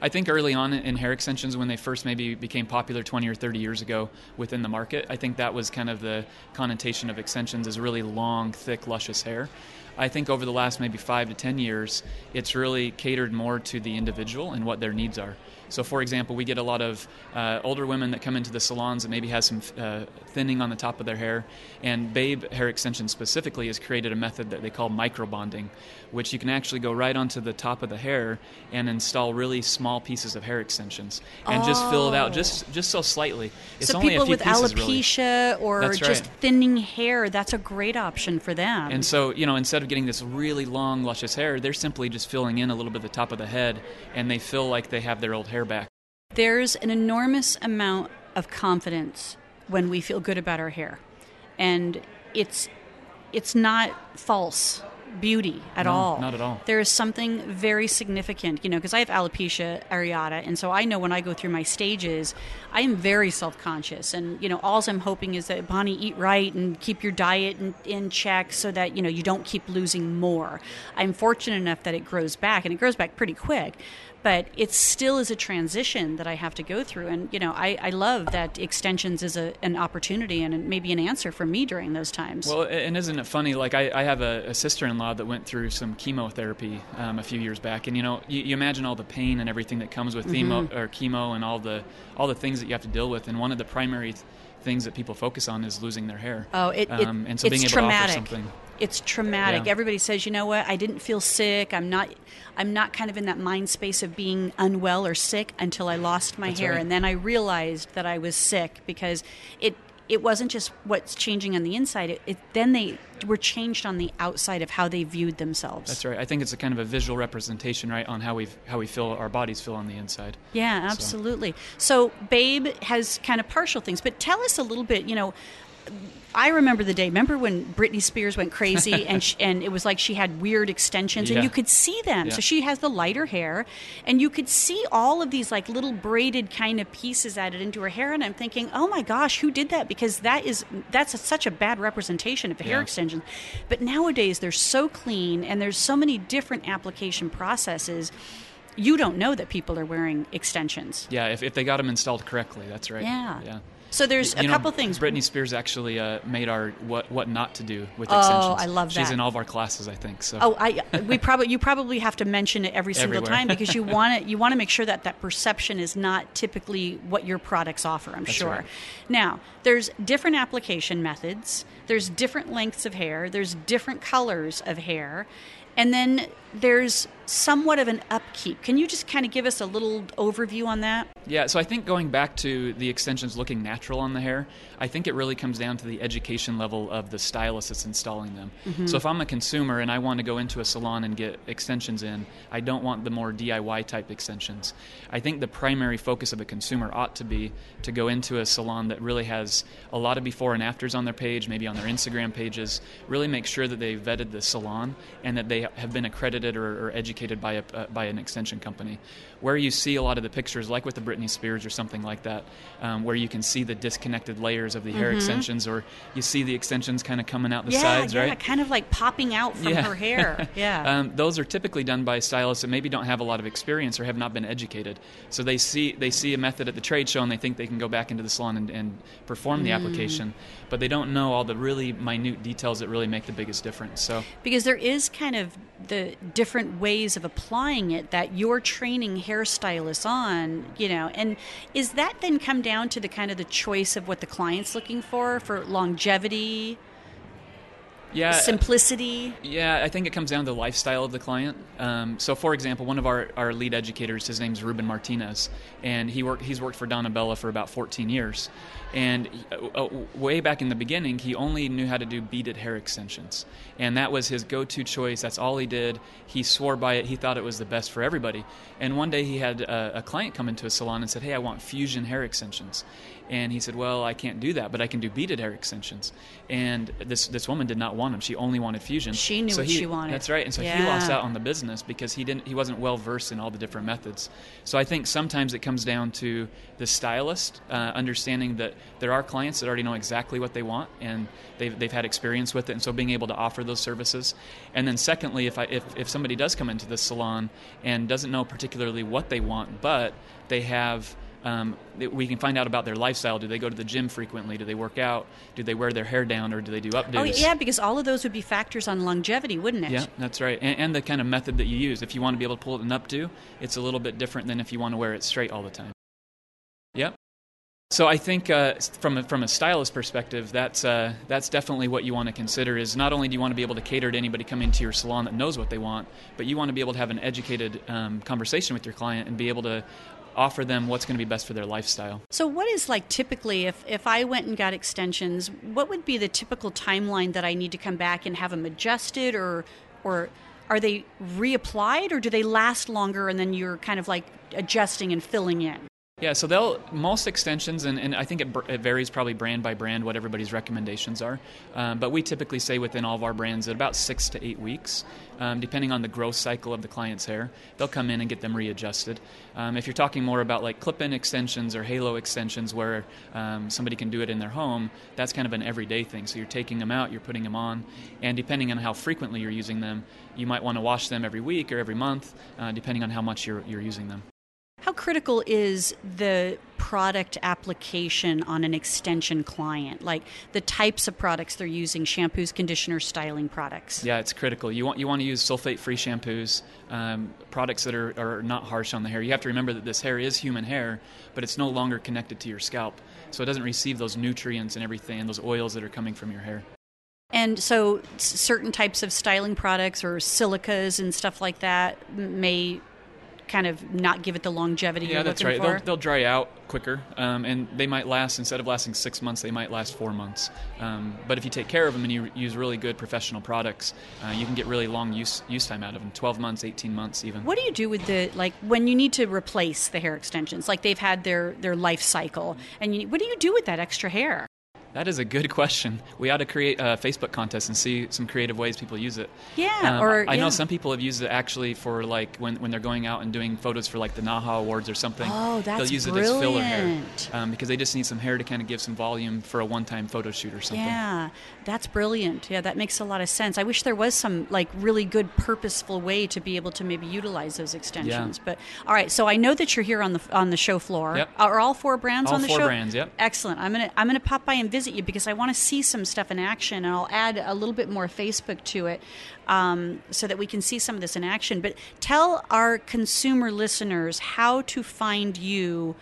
S13: I think early on in hair extensions, when they first maybe became popular 20 or 30 years ago within the market, I think that was kind of the connotation of extensions as really long, thick, luscious hair. I think over the last maybe five to 10 years, it's really catered more to the individual and what their needs are. So, for example, we get a lot of uh, older women that come into the salons that maybe has some uh, thinning on the top of their hair. And Babe Hair Extension specifically has created a method that they call microbonding, which you can actually go right onto the top of the hair and install really small pieces of hair extensions and just fill it out
S1: Oh.
S13: just just so slightly. It's
S1: so people with
S13: pieces, really.
S1: alopecia or
S13: That's
S1: just thinning hair, that's a great option for them.
S13: And so, you know, instead of getting this really long, luscious hair, they're simply just filling in a little bit of the top of the head, and they feel like they have their old hair back.
S1: There's an enormous amount of confidence when we feel good about our hair. And it's it's not false beauty at
S13: No,
S1: all.
S13: not at all.
S1: There is something very significant, you know, because I have alopecia areata, and so I know when I go through my stages, I am very self-conscious, and you know, all I'm hoping is that Bonnie eat right and keep your diet in, in check, so that you know you don't keep losing more. I'm fortunate enough that it grows back, and it grows back pretty quick. But it still is a transition that I have to go through. And you know, I, I love that extensions is a, an opportunity and maybe an answer for me during those times.
S13: Well, and isn't it funny? Like I, I have a, a sister-in-law that went through some chemotherapy um, a few years back, and you know, you, you, imagine all the pain and everything that comes with mm-hmm. chemo or chemo and all the all the things that you have to deal with. And one of the primary th- things that people focus on is losing their hair.
S1: Oh, it, it
S13: um, and so being able
S1: traumatic.
S13: to offer something.
S1: It's traumatic. Yeah. Everybody says, you know what? I didn't feel sick. I'm not. I'm not kind of in that mind space of being unwell or sick until I lost my
S13: That's
S1: hair,
S13: right.
S1: and then I realized that I was sick because it it wasn't just what's changing on the inside. It, it, then they were changed on the outside of how they viewed themselves.
S13: That's right. I think it's a kind of a visual representation, right, on how we how we feel our bodies feel on the inside.
S1: Yeah, absolutely. So. so Babe has kind of partial things, but tell us a little bit. You know, I remember the day. Remember when Britney Spears went crazy and she, and it was like she had weird extensions
S13: Yeah.
S1: and you could see them.
S13: Yeah.
S1: So she has the lighter hair and you could see all of these like little braided kind of pieces added into her hair and I'm thinking, "Oh my gosh, who did that?" Because that is that's a, such a bad representation of hair
S13: Yeah.
S1: extensions. But nowadays they're so clean and there's so many different application processes. You don't know that people are wearing extensions.
S13: Yeah, if, if they got them installed correctly, that's right.
S1: Yeah.
S13: Yeah.
S1: So there's
S13: You
S1: a
S13: know,
S1: couple things.
S13: Britney Spears actually uh, made our what what not to do with
S1: Oh,
S13: extensions.
S1: I love that.
S13: She's in all of our classes, I think. So.
S1: Oh, I we probably you probably have to mention it every single
S13: Everywhere.
S1: time because you want to you want to make sure that that perception is not typically what your products offer. I'm
S13: That's
S1: sure.
S13: right.
S1: Now, there's different application methods. There's different lengths of hair. There's different colors of hair, and then there's somewhat of an upkeep. Can you just kind of give us a little overview on that?
S13: Yeah, so I think going back to the extensions looking natural on the hair, I think it really comes down to the education level of the stylist that's installing them.
S14: Mhm.
S13: So if I'm a consumer and I want to go into a salon and get extensions in, I don't want the more DIY type extensions. I think the primary focus of a consumer ought to be to go into a salon that really has a lot of before and afters on their page, maybe on their Instagram pages, really make sure that they vetted the salon and that they have been accredited or, or educated by, a, uh, by an extension company. Where you see a lot of the pictures, like with the Britney Spears or something like that, um, where you can see the disconnected layers of the hair
S1: Mhm.
S13: extensions, or you see the extensions kind of coming out the
S1: yeah,
S13: sides,
S1: yeah,
S13: right?
S1: kind of like popping out from
S13: Yeah.
S1: her hair. Yeah.
S13: um, those are typically done by stylists that maybe don't have a lot of experience or have not been educated. So they see they see a method at the trade show and they think they can go back into the salon and, and perform the
S1: Mm.
S13: application, but they don't know all the really minute details that really make the biggest difference. So
S1: because there is kind of the different ways of applying it that you're training hairstylists on you know and is that then come down to the kind of the choice of what the client's looking for for longevity
S13: yeah,
S1: simplicity
S13: Yeah, I think it comes down to the lifestyle of the client. Um, so, for example, one of our, our lead educators, his name's Ruben Martinez, and he worked he's worked for Donna Bella for about 14 years. And uh, uh, way back in the beginning, he only knew how to do beaded hair extensions, and that was his go-to choice. That's all he did. He swore by it. He thought it was the best for everybody. And one day, he had a, a client come into a salon and said, "Hey, I want fusion hair extensions." And he said, "Well, I can't do that, but I can do beaded hair extensions." And this this woman did not want them. She only wanted fusion.
S1: She knew
S13: So
S1: what
S13: he-
S1: she wanted.
S13: That's right. And so he lost out on the business because he didn't he wasn't well versed in all the different methods. So I think sometimes it comes down to the stylist uh, understanding that there are clients that already know exactly what they want and they've, they've had experience with it, and so being able to offer those services. And then secondly, if I if, if somebody does come into the salon and doesn't know particularly what they want, but they have um, we can find out about their lifestyle. Do they go to the gym frequently? Do they work out? Do they wear their hair down, or do they do updos?
S1: oh yeah because all of those would be factors on longevity wouldn't it
S13: Yeah, that's right. And, and the kind of method that you use. If you want to be able to pull it in updo, it's a little bit different than if you want to wear it straight all the time. Yep. So I think uh, from a, from a stylist perspective, that's uh, that's definitely what you want to consider. Is not only do you want to be able to cater to anybody coming to your salon that knows what they want, but you want to be able to have an educated um, conversation with your client and be able to offer them what's going to be best for their lifestyle.
S1: So, what is like typically if, if I went and got extensions, what would be the typical timeline that I need to come back and have them adjusted, or or are they reapplied, or do they last longer and then you're kind of like adjusting and filling in?
S13: Yeah, so they'll most extensions, and, and I think it, it, varies probably brand by brand what everybody's recommendations are. Um, but we typically say within all of our brands at about six to eight weeks, um, depending on the growth cycle of the client's hair, they'll come in and get them readjusted. Um, if you're talking more about like clip-in extensions or halo extensions, where um, somebody can do it in their home, that's kind of an everyday thing. So you're taking them out, you're putting them on, and depending on how frequently you're using them, you might want to wash them every week or every month, uh, depending on how much you're, you're using them.
S1: How critical is the product application on an extension client? Like the types of products they're using, shampoos, conditioners, styling products?
S13: Yeah, it's critical. You want you want to use sulfate-free shampoos, um, products that are, are not harsh on the hair. You have to remember that this hair is human hair, but it's no longer connected to your scalp, so it doesn't receive those nutrients and everything and those oils that are coming from your hair.
S1: And so, certain types of styling products or silicas and stuff like that may kind of not give it the longevity
S13: yeah,
S1: that's
S13: right. They'll, they'll dry out quicker, um, and they might last instead of lasting six months, they might last four months. Um, but if you take care of them and you use really good professional products, uh, you can get really long use use time out of them 12 months, 18 months, even.
S1: What do you do with the like when you need to replace the hair extensions? Like they've had their their life cycle, and you, what do you do with that extra hair?
S13: That is a good question. We ought to create a Facebook contest and see some creative ways people use it.
S1: Yeah,
S13: um,
S1: or
S13: I
S1: yeah.
S13: know some people have used it actually for like when, when they're going out and doing photos for like the NAHA Awards or something.
S1: Oh, that's
S13: They'll use
S1: brilliant.
S13: it as filler hair um, because they just need some hair to kind of give some volume for a one-time photo shoot or something.
S1: Yeah, that's brilliant. Yeah, that makes a lot of sense. I wish there was some like really good purposeful way to be able to maybe utilize those extensions.
S13: Yeah.
S1: But all right, so I know that you're here on the on the show floor.
S13: Yep.
S1: Are all four brands
S13: all
S1: on the
S13: four
S1: show?
S13: brands. Yep.
S1: Excellent. I'm gonna I'm gonna pop by and visit you because I want to see some stuff in action, and I'll add a little bit more Facebook to it um, so that we can see some of this in action. But tell our consumer listeners how to find you.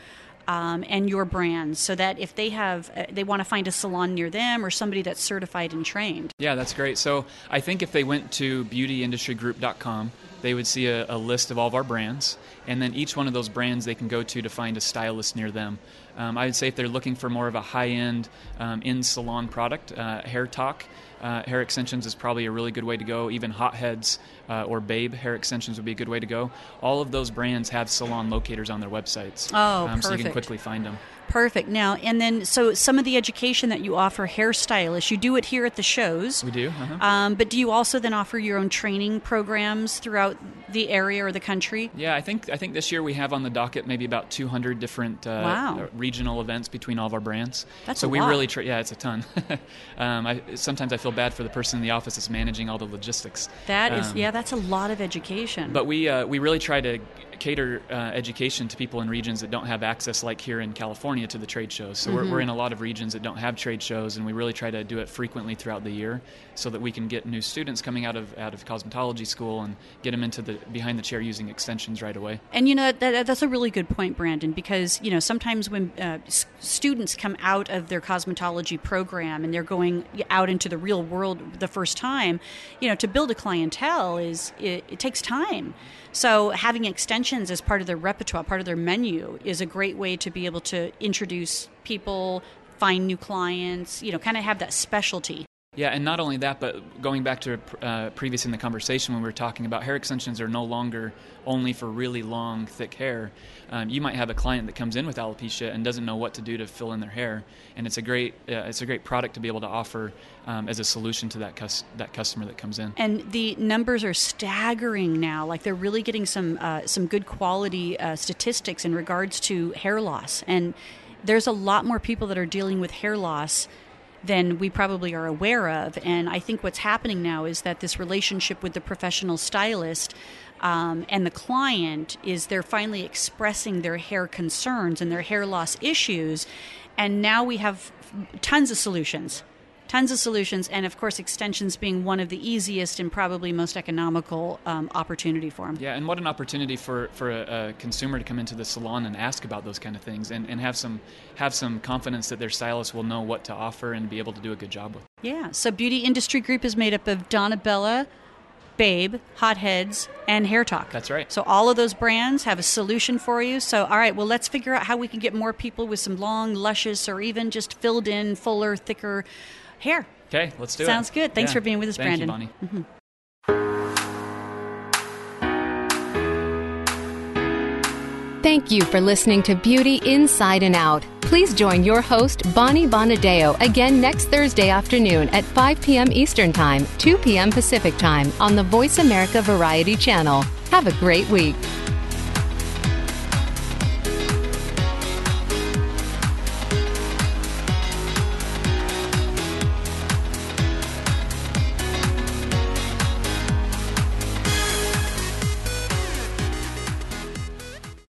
S1: Um, and your brands, so that if they have, uh, they want to find a salon near them or somebody that's certified and trained.
S13: Yeah, that's great. So I think if they went to beautyindustrygroup.com, they would see a, a, list of all of our brands, and then each one of those brands they can go to to find a stylist near them. Um, I would say if they're looking for more of a high-end um, in-salon product, uh, Hair Talk. Uh, hair extensions is probably a really good way to go. Even Hotheads uh, or Babe hair extensions would be a good way to go. All of those brands have salon locators on their websites.
S1: Oh,
S13: um,
S1: perfect.
S13: So you can quickly find them.
S1: Perfect. Now, and then, so some of the education that you offer hairstylists, you do it here at the shows.
S13: We do. Uh-huh.
S1: Um, but do you also then offer your own training programs throughout the area or the country?
S13: Yeah, I think I think this year we have on the docket maybe about 200 different uh,
S1: wow.
S13: regional events between all of our brands.
S1: That's
S13: so we
S1: lot.
S13: really try. Yeah, it's a ton. um, I, sometimes I feel bad for the person in the office that's managing all the logistics.
S1: That is,
S13: Um,
S1: yeah, that's a lot of education.
S13: But we uh, we really try to cater uh, education to people in regions that don't have access, like here in California, to the trade shows. So
S1: Mm-hmm.
S13: we're, we're in a lot of regions that don't have trade shows, and we really try to do it frequently throughout the year, so that we can get new students coming out of out of cosmetology school and get them into the behind the chair using extensions right away.
S1: And you know that, that's a really good point, Brandon, because you know sometimes when uh, s- students come out of their cosmetology program and they're going out into the real world the first time, you know, to build a clientele is it, it takes time. So having extensions as part of their repertoire, part of their menu, is a great way to be able to introduce people, find new clients, you know, kind of have that specialty.
S13: Yeah, and not only that, but going back to uh, previous in the conversation when we were talking about hair extensions are no longer only for really long, thick hair. Um, you might have a client that comes in with alopecia and doesn't know what to do to fill in their hair, and it's a great uh, it's a great product to be able to offer um, as a solution to that cus- that customer that comes in.
S1: And the numbers are staggering now. Like they're really getting some uh, some good quality uh, statistics in regards to hair loss, and there's a lot more people that are dealing with hair loss than we probably are aware of. And I think what's happening now is that this relationship with the professional stylist um, and the client is they're finally expressing their hair concerns and their hair loss issues. And now we have tons of solutions. Tons of solutions, and of course, extensions being one of the easiest and probably most economical um, opportunity for them.
S13: Yeah, and what an opportunity for, for a, a, consumer to come into the salon and ask about those kind of things, and, and have some have some confidence that their stylist will know what to offer and be able to do a good job with.
S1: Yeah. So, Beauty Industry Group is made up of Donna Bella, Babe, Hotheads, and Hair Talk.
S13: That's right.
S1: So all of those brands have a solution for you. So all right, well let's figure out how we can get more people with some long, luscious, or even just filled in, fuller, thicker hair.
S13: Okay, let's do
S1: Sounds
S13: it.
S1: Sounds good. Thanks
S13: Yeah.
S1: for being with us,
S13: Thank
S1: Brandon.
S13: You, Bonnie.
S1: Mhm.
S4: Thank you for listening to Beauty Inside and Out. Please join your host, Bonnie Bonadeo, again next Thursday afternoon at 5 p.m. Eastern Time, 2 p.m. Pacific Time on the Voice America Variety Channel. Have a great week.